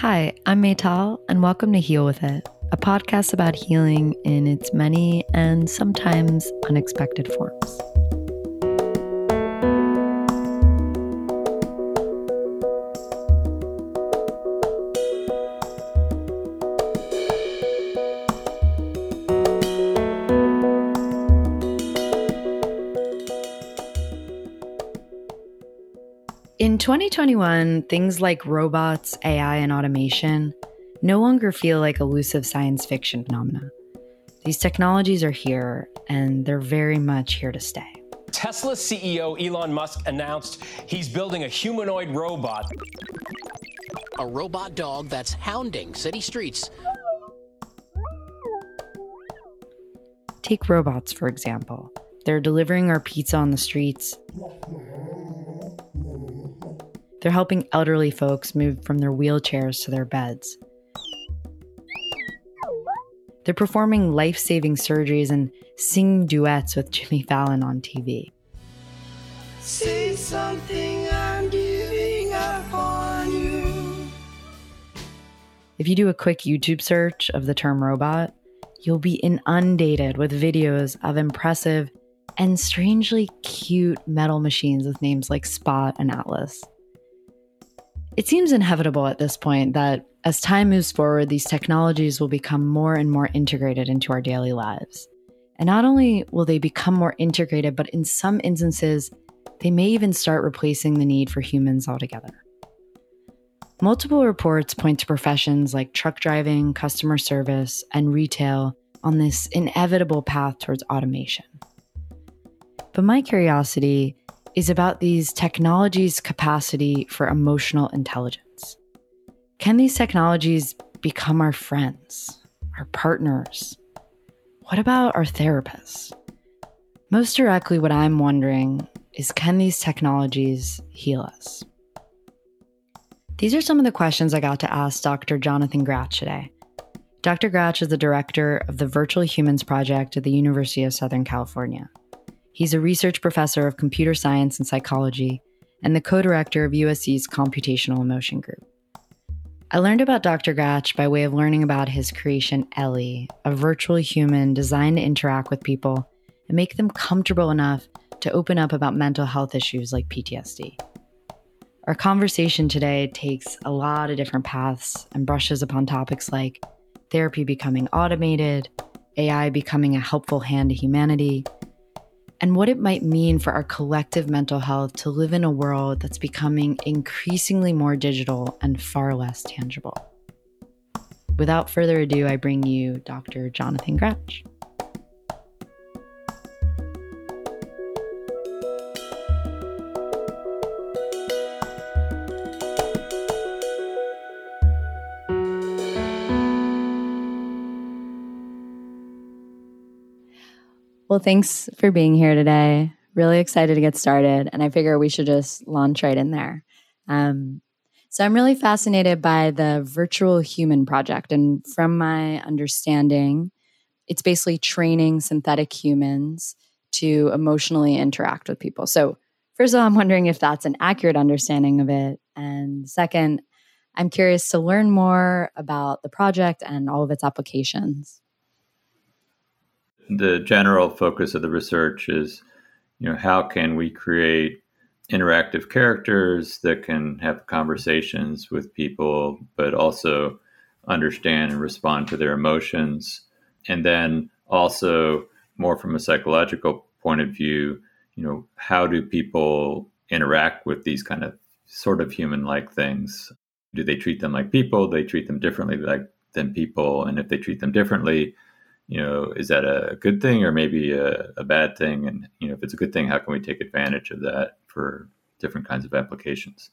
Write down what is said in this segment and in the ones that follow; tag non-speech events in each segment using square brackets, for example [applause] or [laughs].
Hi, I'm Maytal, and welcome to Heal With It, a podcast about healing in its many and sometimes unexpected forms. 2021, things like robots, AI, and automation no longer feel like elusive science fiction phenomena. These technologies are here, and they're very much here to stay. Tesla CEO Elon Musk announced he's building a humanoid robot. A robot dog that's hounding city streets. Take robots, for example. They're delivering our pizza on the streets. They're helping elderly folks move from their wheelchairs to their beds. They're performing life saving surgeries and singing duets with Jimmy Fallon on TV. Say something, I'm giving up on you. If you do a quick YouTube search of the term robot, you'll be inundated with videos of impressive and strangely cute metal machines with names like Spot and Atlas. It seems inevitable at this point that as time moves forward, these technologies will become more and more integrated into our daily lives. And not only will they become more integrated, but in some instances, they may even start replacing the need for humans altogether. Multiple reports point to professions like truck driving, customer service, and retail on this inevitable path towards automation. But my curiosity is about these technologies' capacity for emotional intelligence. Can these technologies become our friends, our partners? What about our therapists? Most directly, what I'm wondering is can these technologies heal us? These are some of the questions I got to ask Dr. Jonathan Gratch today. Dr. Gratch is the director of the Virtual Humans Project at the University of Southern California. He's a research professor of computer science and psychology and the co director of USC's Computational Emotion Group. I learned about Dr. Gratch by way of learning about his creation, Ellie, a virtual human designed to interact with people and make them comfortable enough to open up about mental health issues like PTSD. Our conversation today takes a lot of different paths and brushes upon topics like therapy becoming automated, AI becoming a helpful hand to humanity, and what it might mean for our collective mental health to live in a world that's becoming increasingly more digital and far less tangible. Without further ado, I bring you Dr. Jonathan Gratch. Well, thanks for being here today. Really excited to get started. And I figure we should just launch right in there. Um, so I'm really fascinated by the Virtual Human Project. And from my understanding, it's basically training synthetic humans to emotionally interact with people. So, first of all, I'm wondering if that's an accurate understanding of it. And second, I'm curious to learn more about the project and all of its applications the general focus of the research is, you know, how can we create interactive characters that can have conversations with people, but also understand and respond to their emotions. And then also, more from a psychological point of view, you know, how do people interact with these kind of sort of human like things? Do they treat them like people? They treat them differently like than people. And if they treat them differently, you know, is that a good thing or maybe a, a, bad thing? And, you know, if it's a good thing, how can we take advantage of that for different kinds of applications?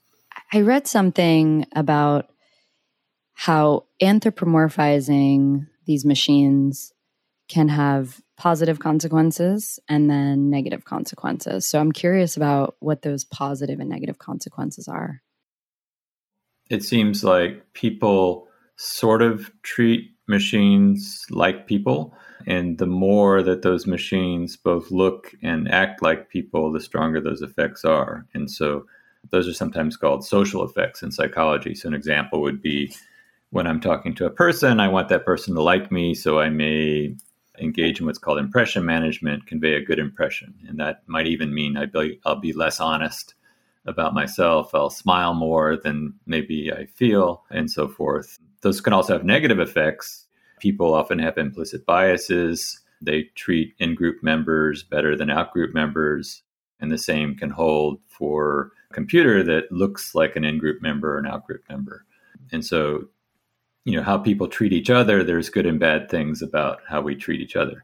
I read something about how anthropomorphizing these machines can have positive consequences and then negative consequences. So I'm curious about what those positive and negative consequences are. It seems like people sort of treat machines like people. And the more that those machines both look and act like people, the stronger those effects are. And so those are sometimes called social effects in psychology. So, an example would be when I'm talking to a person, I want that person to like me, so I may engage in what's called impression management, convey a good impression. And that might even mean I'll be, I'll be less honest about myself. I'll smile more than maybe I feel, and so forth. Those can also have negative effects. People often have implicit biases. They treat in group members better than out group members. And the same can hold for a computer that looks like an in group member or an out group member. And so, you know, how people treat each other, there's good and bad things about how we treat each other.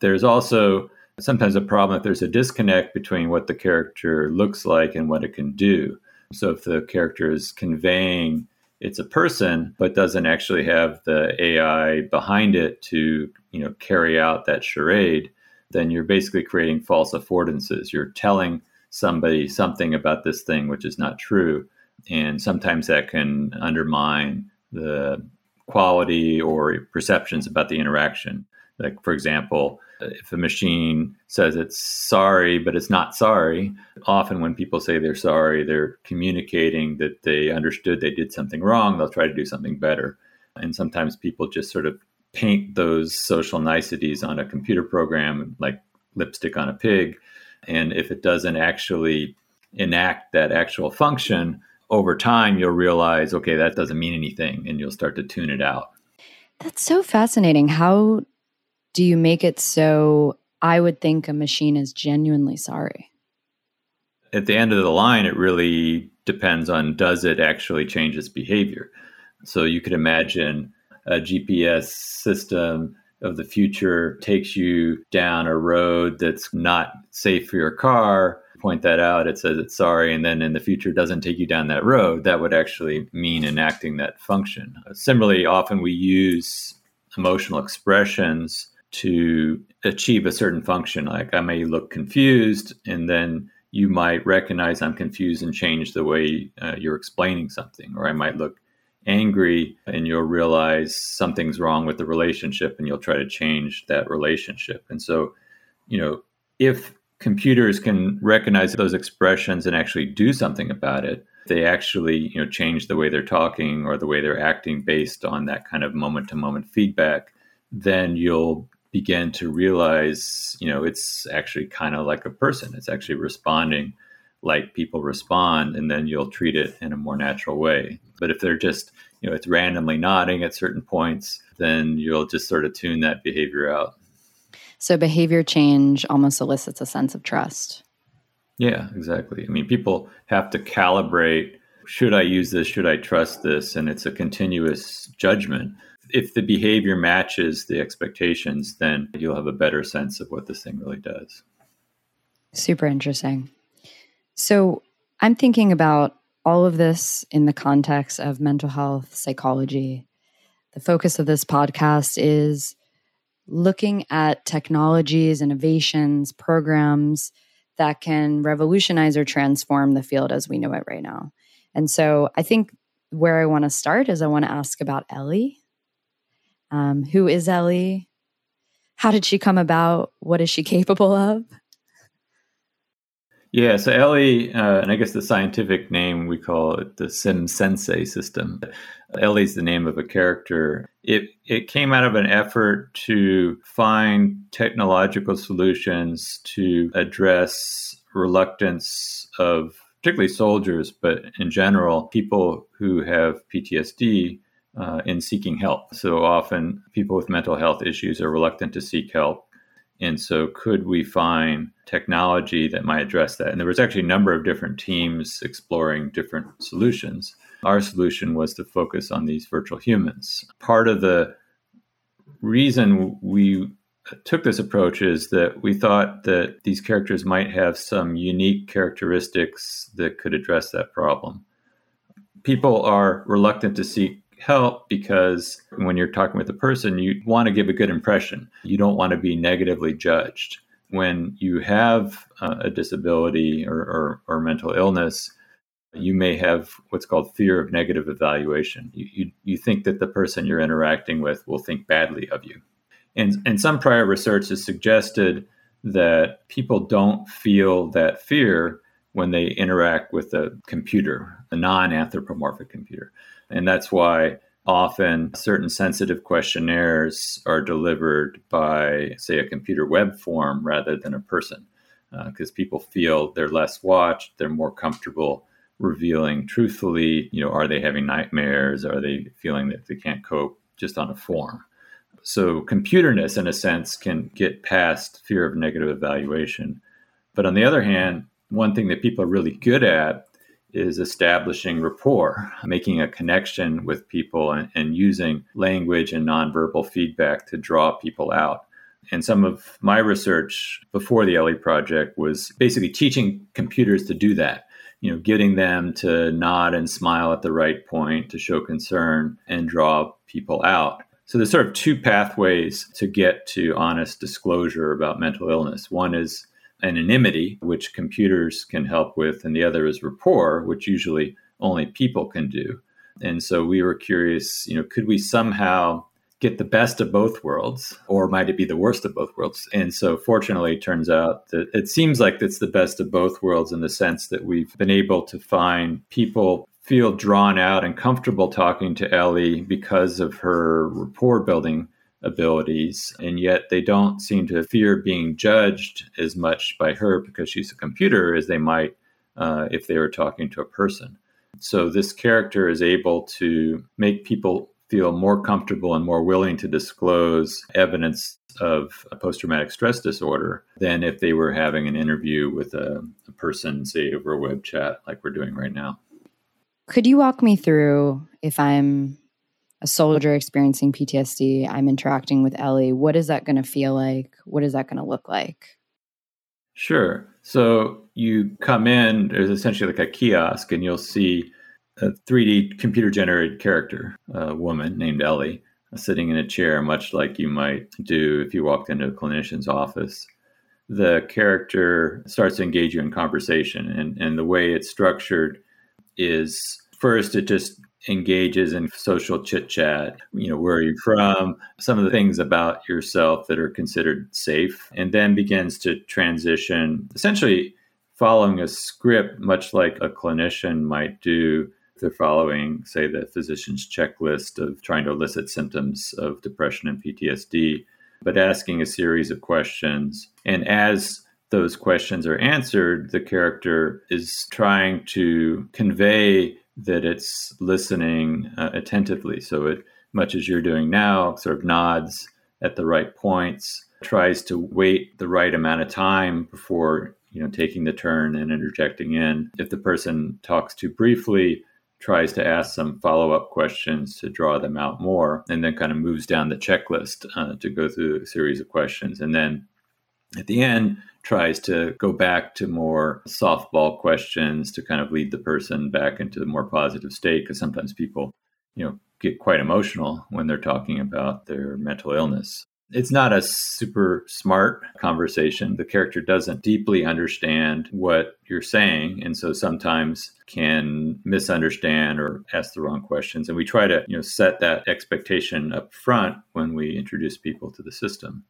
There's also sometimes a problem if there's a disconnect between what the character looks like and what it can do. So if the character is conveying it's a person but doesn't actually have the AI behind it to, you know, carry out that charade, then you're basically creating false affordances. You're telling somebody something about this thing which is not true. And sometimes that can undermine the quality or perceptions about the interaction. Like, for example, if a machine says it's sorry, but it's not sorry, often when people say they're sorry, they're communicating that they understood they did something wrong. They'll try to do something better. And sometimes people just sort of paint those social niceties on a computer program like lipstick on a pig. And if it doesn't actually enact that actual function, over time you'll realize, okay, that doesn't mean anything, and you'll start to tune it out. That's so fascinating. How do you make it so I would think a machine is genuinely sorry? At the end of the line, it really depends on does it actually change its behavior. So you could imagine a GPS system of the future takes you down a road that's not safe for your car point that out it says it's sorry and then in the future doesn't take you down that road that would actually mean enacting that function similarly often we use emotional expressions to achieve a certain function. Like I may look confused, and then you might recognize I'm confused and change the way uh, you're explaining something. Or I might look angry, and you'll realize something's wrong with the relationship, and you'll try to change that relationship. And so, you know, if computers can recognize those expressions and actually do something about it, they actually you know change the way they're talking or the way they're acting based on that kind of moment to moment feedback then you'll begin to realize, you know, it's actually kind of like a person. It's actually responding like people respond, and then you'll treat it in a more natural way. But if they're just, you know, it's randomly nodding at certain points, then you'll just sort of tune that behavior out. So behavior change almost elicits a sense of trust. Yeah, exactly. I mean, people have to calibrate should I use this? Should I trust this? And it's a continuous judgment if the behavior matches the expectations, then you'll have a better sense of what this thing really does. Super interesting. So I'm thinking about all of this in the context of mental health, psychology. The focus of this podcast is looking at technologies, innovations, programs that can revolutionize or transform the field as we know it right now. And so I think where I want to start is I want to ask about Ellie um, who is Ellie? How did she come about? What is she capable of? Yeah, so Ellie, uh, and I guess the scientific name we call it the SimSensei system. Ellie's the name of a character. It it came out of an effort to find technological solutions to address reluctance of particularly soldiers, but in general, people who have PTSD uh, in seeking help. So often people with mental health issues are reluctant to seek help. And so, could we find technology that might address that? And there was actually a number of different teams exploring different solutions. Our solution was to focus on these virtual humans. Part of the reason we took this approach is that we thought that these characters might have some unique characteristics that could address that problem. People are reluctant to seek help because when you're talking with a person, you want to give a good impression. You don't want to be negatively judged. When you have a disability or, or, or, mental illness, you may have what's called fear of negative evaluation. You, you, you think that the person you're interacting with will think badly of you. And, and some prior research has suggested that people don't feel that fear when they interact with a computer, a non anthropomorphic computer. And that's why often certain sensitive questionnaires are delivered by, say, a computer web form rather than a person, because uh, people feel they're less watched, they're more comfortable revealing truthfully. You know, are they having nightmares? Are they feeling that they can't cope just on a form? So, computerness, in a sense, can get past fear of negative evaluation. But on the other hand, one thing that people are really good at is establishing rapport, making a connection with people, and, and, using language and nonverbal feedback to draw people out. And some of my research before the Ellie project was basically teaching computers to do that. You know, getting them to nod and smile at the right point to show concern and draw people out. So there's sort of two pathways to get to honest disclosure about mental illness. One is anonymity, which computers can help with, and the other is rapport, which usually only people can do. And so we were curious, you know, could we somehow get the best of both worlds, or might it be the worst of both worlds? And so, fortunately, it turns out that it seems like it's the best of both worlds in the sense that we've been able to find people feel drawn out and comfortable talking to Ellie because of her rapport building abilities, and yet they don't seem to fear being judged as much by her because she's a computer as they might uh, if they were talking to a person. So this character is able to make people feel more comfortable and more willing to disclose evidence of a post traumatic stress disorder than if they were having an interview with a, a person, say, over a web chat like we're doing right now. Could you walk me through if I'm a soldier experiencing PTSD, I'm interacting with Ellie. What is that going to feel like? What is that going to look like? Sure. So you come in, there's essentially like a kiosk, and you'll see a 3D computer generated character, a woman named Ellie, sitting in a chair, much like you might do if you walked into a clinician's office. The character starts to engage you in conversation, and, and the way it's structured is first it just engages in social chit chat. You know, where are you from? Some of the things about yourself that are considered safe, and then begins to transition, essentially following a script, much like a clinician might do. They're following, say, the physician's checklist of trying to elicit symptoms of depression and PTSD, but asking a series of questions. And as those questions are answered, the character is trying to convey that it's listening uh, attentively. So it, much as you're doing now, sort of nods at the right points, tries to wait the right amount of time before you know taking the turn and interjecting in. If the person talks too briefly, tries to ask some follow-up questions to draw them out more, and then kind of moves down the checklist uh, to go through a series of questions, and then at the end tries to go back to more softball questions to kind of lead the person back into the more positive state because sometimes people you know get quite emotional when they're talking about their mental illness. It's not a super smart conversation. The character doesn't deeply understand what you're saying and so sometimes can misunderstand or ask the wrong questions and we try to you know set that expectation up front when we introduce people to the system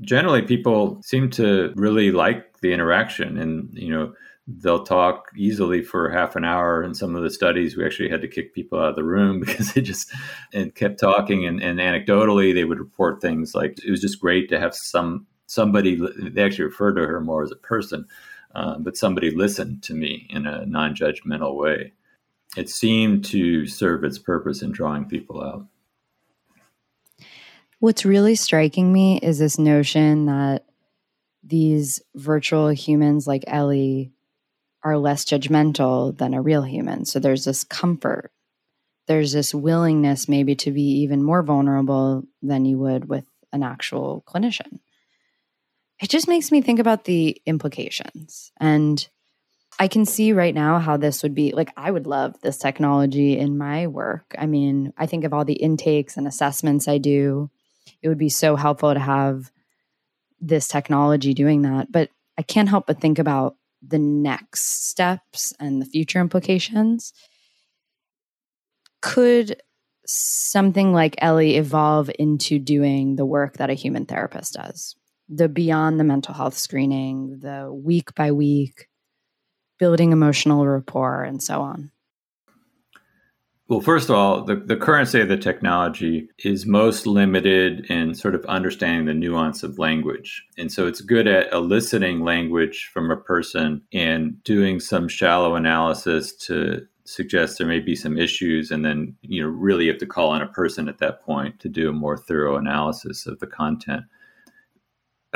generally people seem to really like the interaction and you know they'll talk easily for half an hour in some of the studies. We actually had to kick people out of the room [laughs] because they just and kept talking and, and anecdotally they would report things like it was just great to have some somebody they actually referred to her more as a person uh, but somebody listened to me in a non-judgmental way. It seemed to serve its purpose in drawing people out What's really striking me is this notion that these virtual humans like Ellie are less judgmental than a real human. So there's this comfort. There's this willingness, maybe, to be even more vulnerable than you would with an actual clinician. It just makes me think about the implications. And I can see right now how this would be like, I would love this technology in my work. I mean, I think of all the intakes and assessments I do it would be so helpful to have this technology doing that. But I can't help but think about the next steps and the future implications. Could something like Ellie evolve into doing the work that a human therapist does? The beyond the mental health screening, the week by week, building emotional rapport, and so on. Well, first of all, the, the current state of the technology is most limited in sort of understanding the nuance of language. And so it's good at eliciting language from a person and doing some shallow analysis to suggest there may be some issues. And then, you know, really have to call on a person at that point to do a more thorough analysis of the content.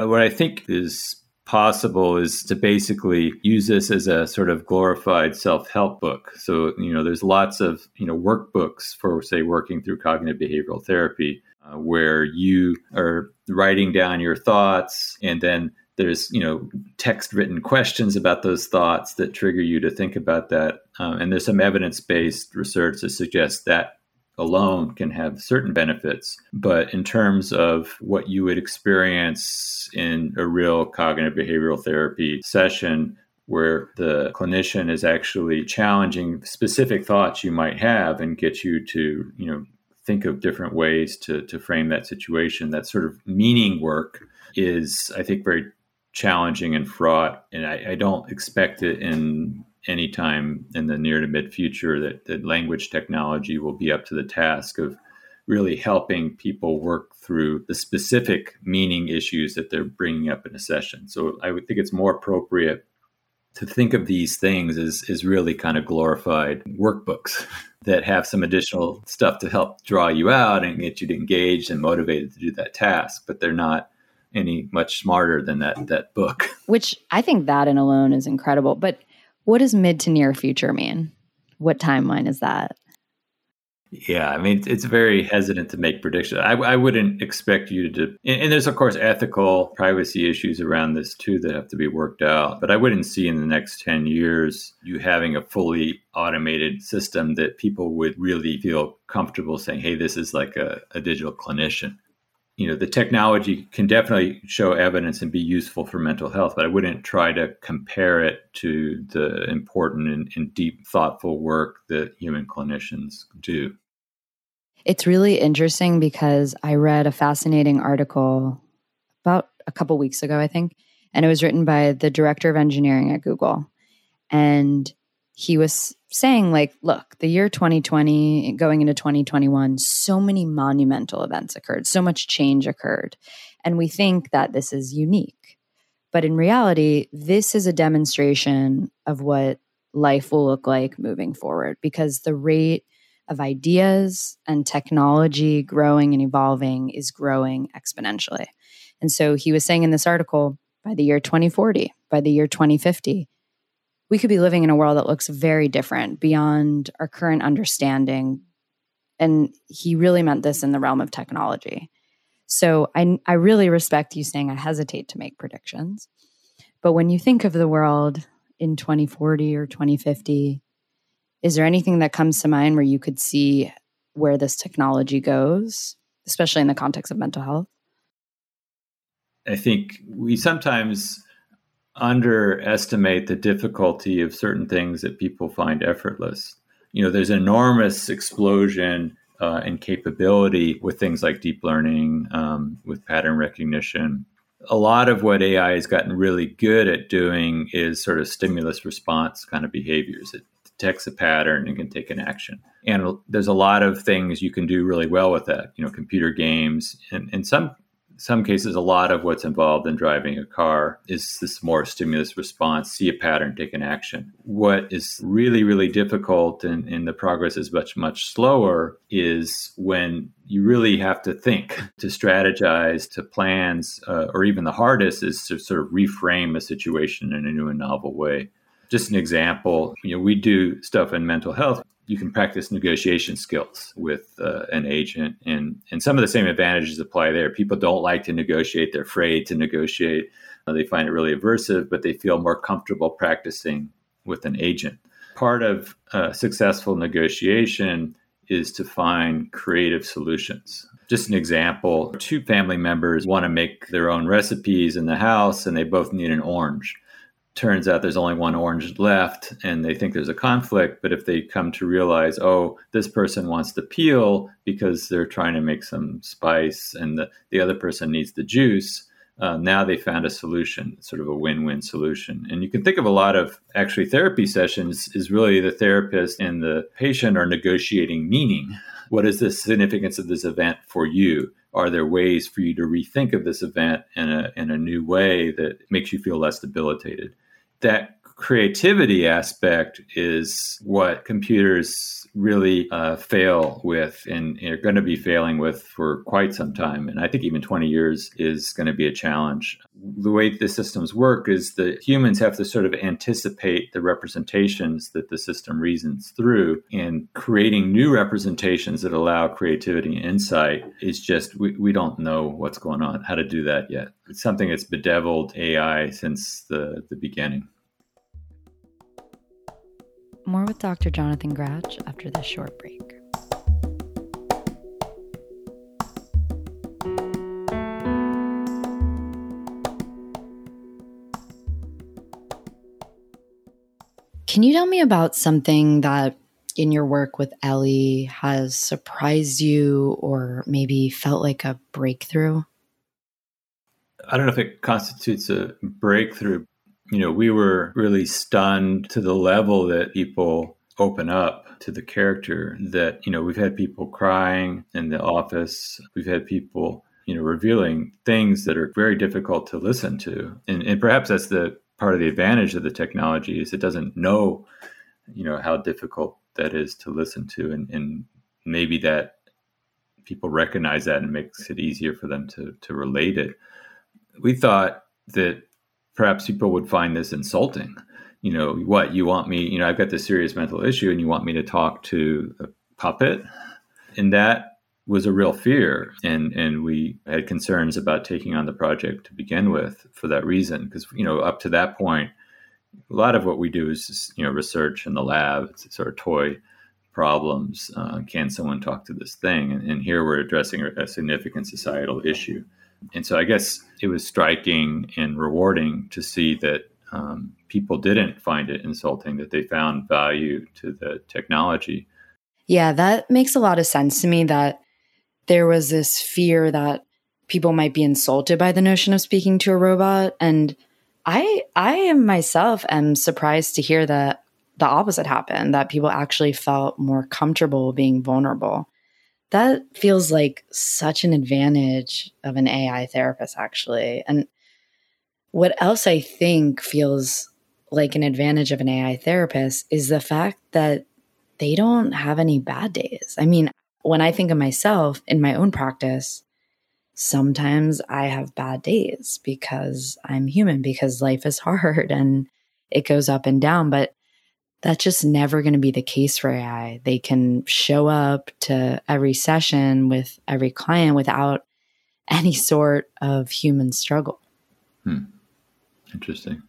Uh, what I think is possible is to basically use this as a sort of glorified self-help book. So, you know, there's lots of, you know, workbooks for say working through cognitive behavioral therapy uh, where you are writing down your thoughts and then there's, you know, text written questions about those thoughts that trigger you to think about that. Um, and there's some evidence-based research that suggests that alone can have certain benefits. But in terms of what you would experience in a real cognitive behavioral therapy session, where the clinician is actually challenging specific thoughts you might have and get you to, you know, think of different ways to, to frame that situation, that sort of meaning work is, I think, very challenging and fraught. And I, I don't expect it in anytime in the near to mid future that, that language technology will be up to the task of really helping people work through the specific meaning issues that they're bringing up in a session. So I would think it's more appropriate to think of these things as, as really kind of glorified workbooks [laughs] that have some additional stuff to help draw you out and get you engaged and motivated to do that task, but they're not any much smarter than that that book. Which I think that in alone is incredible. But what does mid to near future mean? What timeline is that? Yeah, I mean, it's very hesitant to make predictions. I, I wouldn't expect you to, and, and, there's, of course, ethical privacy issues around this too that have to be worked out. But I wouldn't see in the next 10 years you having a fully automated system that people would really feel comfortable saying, hey, this is like a, a digital clinician you know the technology can definitely show evidence and be useful for mental health but i wouldn't try to compare it to the important and, and, deep thoughtful work that human clinicians do. It's really interesting because i read a fascinating article about a couple weeks ago i think and it was written by the director of engineering at google. And he was saying like look the year 2020 going into 2021 so many monumental events occurred so much change occurred and we think that this is unique. But in reality this is a demonstration of what life will look like moving forward because the rate of ideas and technology growing and evolving is growing exponentially. And so he was saying in this article by the year 2040 by the year 2050 we could be living in a world that looks very different beyond our current understanding. And he really meant this in the realm of technology. So I, I really respect you saying I hesitate to make predictions. But when you think of the world in 2040 or 2050, is there anything that comes to mind where you could see where this technology goes, especially in the context of mental health? I think we sometimes underestimate the difficulty of certain things that people find effortless. You know, there's enormous explosion uh, in capability with things like deep learning, um, with pattern recognition. A lot of what AI has gotten really good at doing is sort of stimulus response kind of behaviors. It detects a pattern and can take an action. And there's a lot of things you can do really well with that. You know, computer games, and in some some cases, a lot of what's involved in driving a car is this more stimulus response, see a pattern, take an action. What is really, really difficult and, and the progress is much, much slower is when you really have to think, to strategize, to plans, uh, or even the hardest is to sort of reframe a situation in a new and novel way. Just an example, you know, we do stuff in mental health you can practice negotiation skills with uh, an agent and and some of the same advantages apply there. People don't like to negotiate. They're afraid to negotiate. Uh, they find it really aversive but they feel more comfortable practicing with an agent. Part of uh, successful negotiation is to find creative solutions. Just an example two family members want to make their own recipes in the house and they both need an orange turns out there's only one orange left and they think there's a conflict but if they come to realize oh this person wants the peel because they're trying to make some spice and the, the other person needs the juice uh, now they found a solution, sort of a win-win solution. And you can think of a lot of actually therapy sessions is really the therapist and the patient are negotiating meaning. What is the significance of this event for you? Are there ways for you to rethink of this event in a in a new way that makes you feel less debilitated? That creativity aspect is what computers really uh, fail with and are going to be failing with for quite some time. And I think even 20 years is going to be a challenge. The way the systems work is that humans have to sort of anticipate the representations that the system reasons through, and creating new representations that allow creativity and insight is just, we, we don't know what's going on, how to do that yet. It's something that's bedeviled AI since the, the beginning. More with Dr. Jonathan Gratch after this short break. Can you tell me about something that in your work with Ellie has surprised you or maybe felt like a breakthrough? I don't know if it constitutes a breakthrough, you know, we were really stunned to the level that people open up to the character that, you know, we've had people crying in the office. We've had people, you know, revealing things that are very difficult to listen to. And, and perhaps that's the part of the advantage of the technology is it doesn't know, you know, how difficult that is to listen to. And, and maybe that people recognize that and makes it easier for them to, to relate it. We thought that perhaps people would find this insulting. You know, what you want me, you know, I've got this serious mental issue and you want me to talk to a puppet. And that was a real fear. And, and we had concerns about taking on the project to begin with for that reason. Because, you know, up to that point, a lot of what we do is, you know, research in the lab, it's sort of toy problems. Uh, can someone talk to this thing? And, and here we're addressing a significant societal issue and so I guess it was striking and rewarding to see that um, people didn't find it insulting, that they found value to the technology. Yeah, that makes a lot of sense to me that there was this fear that people might be insulted by the notion of speaking to a robot. And I I am myself am surprised to hear that the opposite happened, that people actually felt more comfortable being vulnerable that feels like such an advantage of an AI therapist, actually. And what else I think feels like an advantage of an AI therapist is the fact that they don't have any bad days. I mean, when I think of myself in my own practice, sometimes I have bad days because I'm human, because life is [laughs] hard and it goes up and down. But that's just never going to be the case for AI. They can show up to every session with every client without any sort of human struggle. Hmm. Interesting.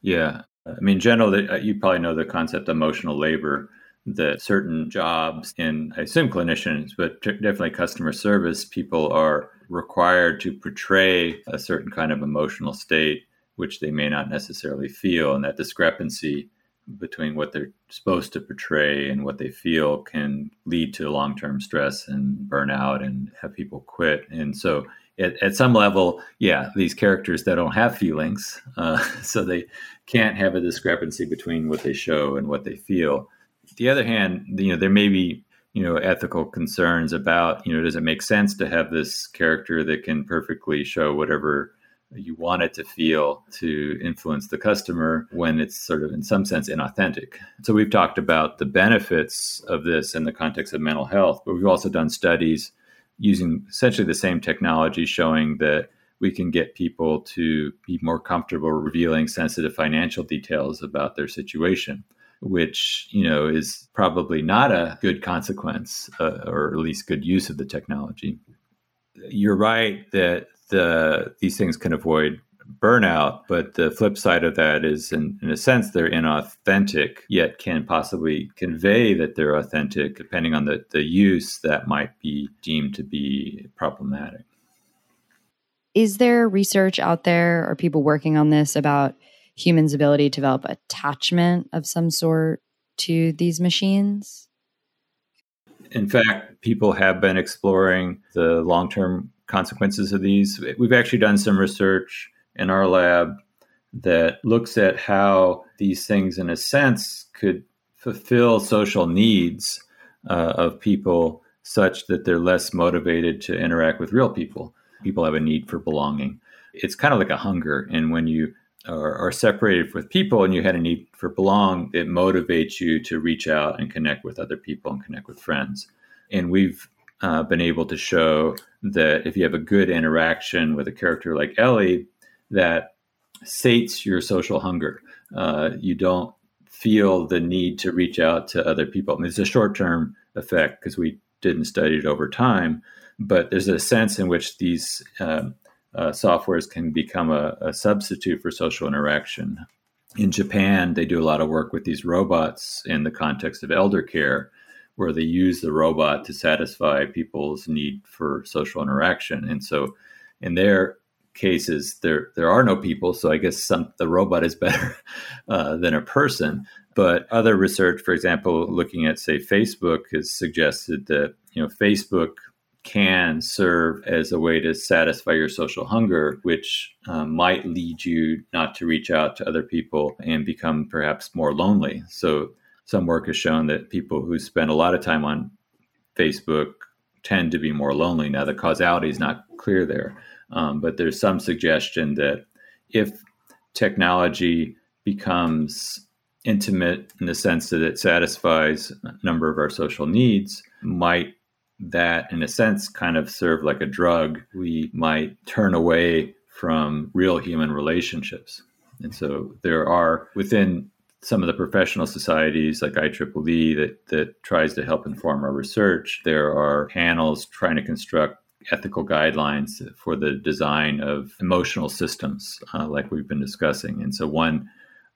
Yeah. I mean, general, uh, you probably know the concept of emotional labor, that certain jobs in, I assume clinicians, but definitely customer service, people are required to portray a certain kind of emotional state, which they may not necessarily feel. And that discrepancy between what they're supposed to portray and what they feel can lead to long term stress and burnout and have people quit. And so, at, at some level, yeah, these characters that don't have feelings, uh, [laughs] so they can't have a discrepancy between what they show and what they feel. The other hand, you know, there may be you know ethical concerns about you know does it make sense to have this character that can perfectly show whatever you want it to feel to influence the customer when it's sort of in some sense inauthentic. So we've talked about the benefits of this in the context of mental health, but we've also done studies using essentially the same technology showing that we can get people to be more comfortable revealing sensitive financial details about their situation which you know is probably not a good consequence uh, or at least good use of the technology. You're right that the these things can avoid burnout but the flip side of that is in, in a sense they're inauthentic yet can possibly convey that they're authentic depending on the, the use that might be deemed to be problematic. Is there research out there or people working on this about humans ability to develop attachment of some sort to these machines in fact, people have been exploring the long term consequences of these. We've actually done some research in our lab that looks at how these things, in a sense, could fulfill social needs uh, of people such that they're less motivated to interact with real people. People have a need for belonging. It's kind of like a hunger. And when you are, are separated with people and you had a need for belong, it motivates you to reach out and connect with other people and connect with friends. And we've uh, been able to show that if you have a good interaction with a character like Ellie, that sates your social hunger. Uh, you don't feel the need to reach out to other people. I mean, it's a short term effect because we didn't study it over time, but there's a sense in which these uh, uh, softwares can become a, a substitute for social interaction. In Japan, they do a lot of work with these robots in the context of elder care, where they use the robot to satisfy people's need for social interaction. And so, in their cases, there there are no people, so I guess some, the robot is [laughs] better uh, than a person. But other research, for example, looking at say Facebook, has suggested that you know Facebook can serve as a way to satisfy your social hunger, which um, might lead you not to reach out to other people and become perhaps more lonely. So, some work has shown that people who spend a lot of time on Facebook tend to be more lonely. Now, the causality is not clear there, um, but there's some suggestion that if technology becomes intimate in the sense that it satisfies a number of our social needs, might that, in a sense, kind of serve like a drug, we might turn away from real human relationships. And so there are within some of the professional societies like IEEE that, that tries to help inform our research, there are panels trying to construct ethical guidelines for the design of emotional systems, uh, like we've been discussing. And so one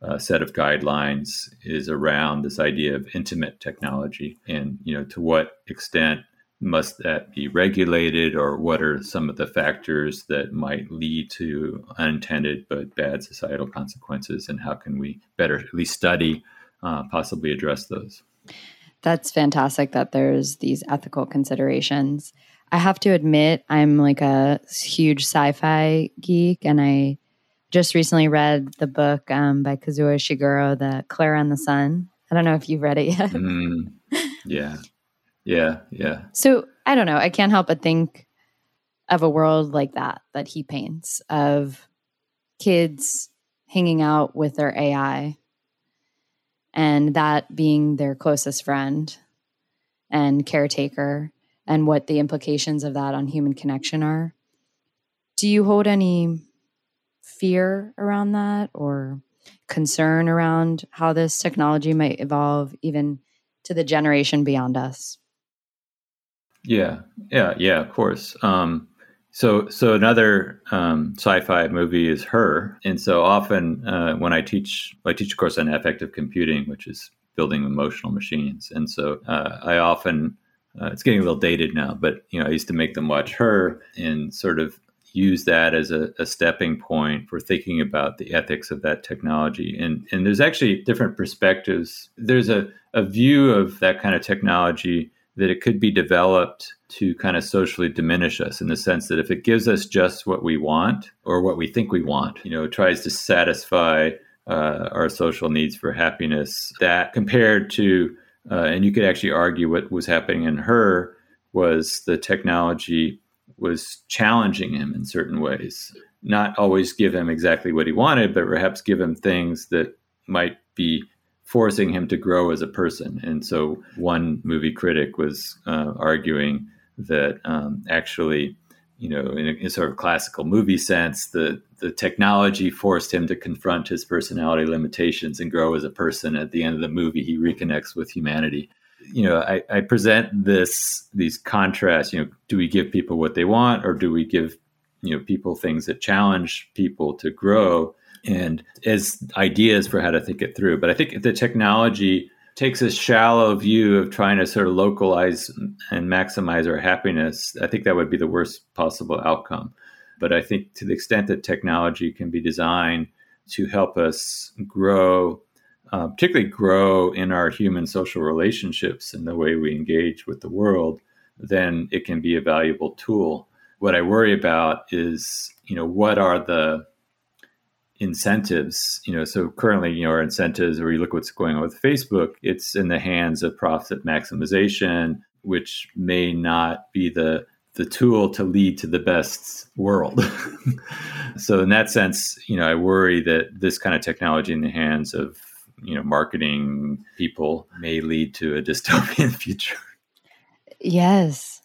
uh, set of guidelines is around this idea of intimate technology and you know to what extent must that be regulated or what are some of the factors that might lead to unintended but bad societal consequences and how can we better at least study uh, possibly address those? That's fantastic that there's these ethical considerations. I have to admit i'm like a huge sci-fi geek and i just recently read the book um, by kazuo ishiguro the Klara and the sun. I don't know if you've read it yet. Mm, [laughs] yeah yeah, yeah. So I don't know. I can't help but think of a world like that that he paints of kids hanging out with their AI and that being their closest friend and caretaker and what the implications of that on human connection are. Do you hold any fear around that or concern around how this technology might evolve even to the generation beyond us? Yeah, yeah, yeah. Of course. Um, so, so another um, sci-fi movie is Her, and so often uh, when I teach, I teach a course on affective computing, which is building emotional machines, and so uh, I often uh, it's getting a little dated now, but you know I used to make them watch Her and sort of use that as a, a, stepping point for thinking about the ethics of that technology. And and there's actually different perspectives. There's a, a view of that kind of technology that it could be developed to kind of socially diminish us in the sense that if it gives us just what we want or what we think we want, you know, tries to satisfy uh, our social needs for happiness, that compared to, uh, and you could actually argue what was happening in her was the technology was challenging him in certain ways, not always give him exactly what he wanted, but perhaps give him things that might be forcing him to grow as a person. And so one movie critic was uh, arguing that um, actually, you know, in a, in a, sort of classical movie sense, the the technology forced him to confront his personality limitations and grow as a person. At the end of the movie, he reconnects with humanity. You know, I, I present this these contrasts. You know, do we give people what they want, or do we give you know people things that challenge people to grow? And as ideas for how to think it through. But I think if the technology takes a shallow view of trying to sort of localize and maximize our happiness. I think that would be the worst possible outcome. But I think to the extent that technology can be designed to help us grow, uh, particularly grow in our human social relationships and the way we engage with the world, then it can be a valuable tool. What I worry about is, you know, what are the incentives? You know, so currently, you know, our incentives, or you look what's going on with Facebook, it's in the hands of profit maximization, which may not be the the tool to lead to the best world. [laughs] so in that sense, you know, I worry that this kind of technology in the hands of you know marketing people may lead to a [laughs] dystopian future. Yes.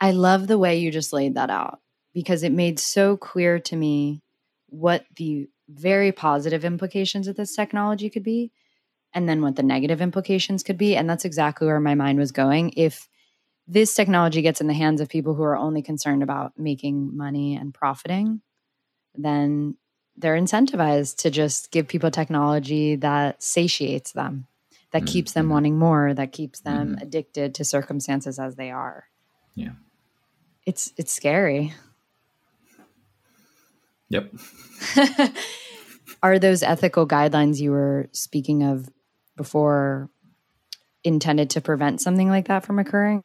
I love the way you just laid that out because it made so clear to me what the very positive implications of this technology could be and then what the negative implications could be and that's exactly where my mind was going if this technology gets in the hands of people who are only concerned about making money and profiting then they're incentivized to just give people technology that satiates them that mm-hmm. keeps them wanting more that keeps them mm-hmm. addicted to circumstances as they are yeah it's it's scary yep [laughs] are those ethical guidelines you were speaking of before intended to prevent something like that from occurring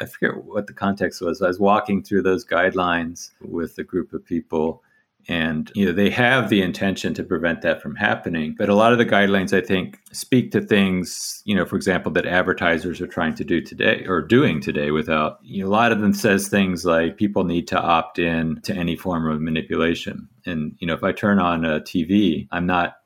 I forget what the context was. I was walking through those guidelines with a group of people and you know they have the intention to prevent that from happening but a lot of the guidelines i think speak to things you know for example that advertisers are trying to do today or doing today without you know, a lot of them says things like people need to opt in to any form of manipulation. And you know if i turn on a tv i'm not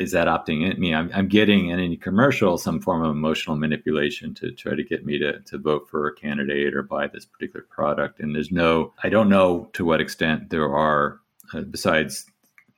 is that opting in me? I'm, I'm getting in any commercial some form of emotional manipulation to try to get me to, to vote for a candidate or buy this particular product. And there's no i don't know to what extent there are uh, besides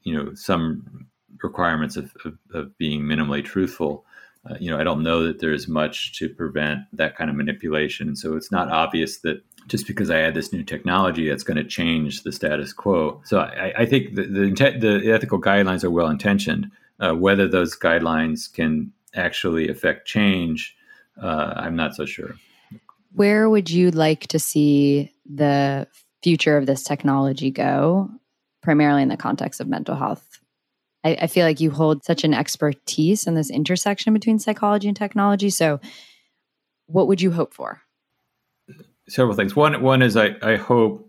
you know some requirements of, of, of being minimally truthful uh, you know i don't know that there's much to prevent that kind of manipulation. So it's not obvious that just because i add this new technology that's going to change the status quo. So i, I think the, the, the ethical guidelines are well intentioned. Uh, whether those guidelines can actually affect change uh, i'm not so sure. Where would you like to see the future of this technology go primarily in the context of mental health. I, I feel like you hold such an expertise in this intersection between psychology and technology. So, what would you hope for? Several things. One, one is I, I hope.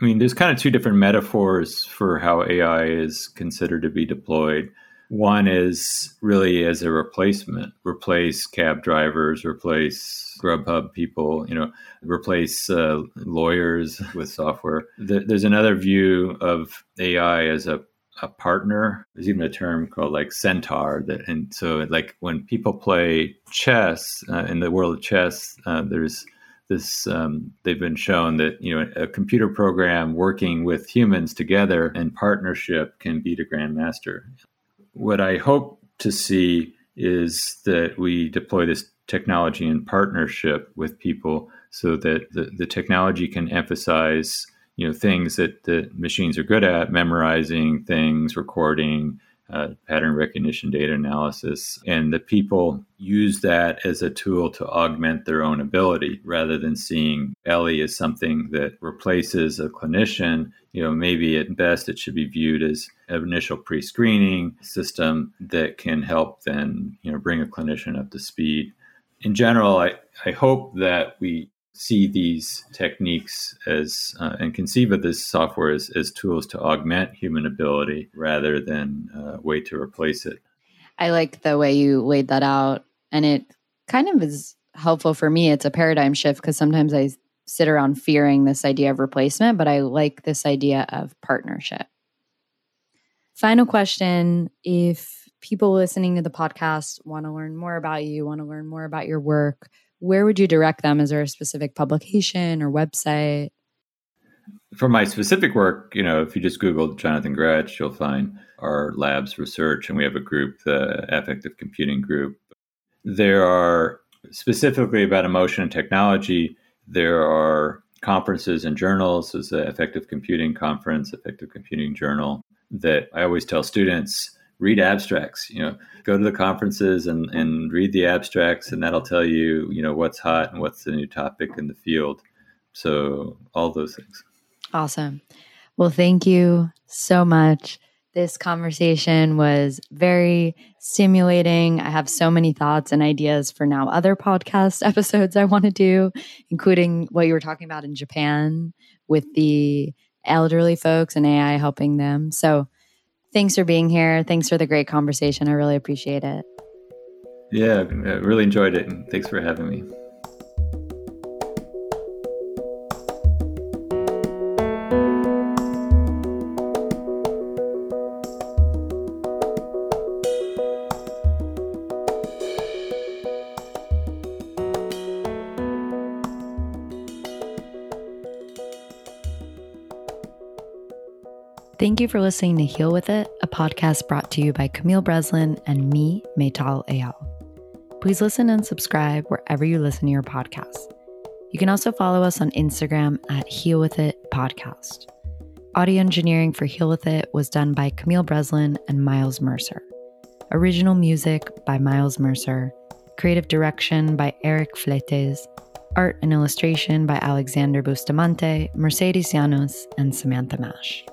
I mean, there's kind of two different metaphors for how AI is considered to be deployed. One is really as a replacement, replace cab drivers, replace Grubhub people, you know, replace uh, lawyers [laughs] with software. There's another view of AI as a, a partner. There's even a term called like centaur. That and so like when people play chess uh, in the world of chess, uh, there's this um, they've been shown that you know a computer program working with humans together in partnership can beat a grandmaster what I hope to see is that we deploy this technology in partnership with people so that the, the technology can emphasize you know things that the machines are good at memorizing things recording uh, pattern recognition data analysis and the people use that as a tool to augment their own ability rather than seeing ellie as something that replaces a clinician. You know maybe at best it should be viewed as an initial pre-screening system that can help then you know bring a clinician up to speed. In general i, I hope that we see these techniques as uh, and conceive of this software as, as tools to augment human ability rather than a uh, way to replace it. I like the way you laid that out. And it kind of is helpful for me. It's a paradigm shift because sometimes I sit around fearing this idea of replacement, but I like this idea of partnership. Final question If people listening to the podcast want to learn more about you, want to learn more about your work, where would you direct them? Is there a specific publication or website? For my specific work, you know, if you just Google Jonathan Gratch, you'll find our lab's research, and we have a group, the Affective Computing Group. There are specifically about emotion and technology. There are conferences and journals. There's the Affective Computing Conference, Affective Computing Journal, that I always tell students read abstracts you know go to the conferences and, and read the abstracts and that'll tell you you know what's hot and what's the new topic in the field so all those things awesome well thank you so much This conversation was very stimulating. I have so many thoughts and ideas for now other podcast [laughs] episodes I want to do, including what you were talking about in Japan with the elderly folks and AI helping them. So, thanks for being here. Thanks for the great conversation. I really appreciate it. Yeah, I really enjoyed it. And thanks for having me. Thank you for listening to Heal With It, a podcast brought to you by Camille Breslin and me, Maytal Ayal. Please listen and subscribe wherever you listen to your podcasts. You can also follow us on Instagram at Heal With It Podcast. Audio engineering for Heal With It was done by Camille Breslin and Miles Mercer. Original music by Miles Mercer. Creative direction by Eric Fletes. Art and illustration by Alexander Bustamante, Mercedes Llanos, and Samantha Mash.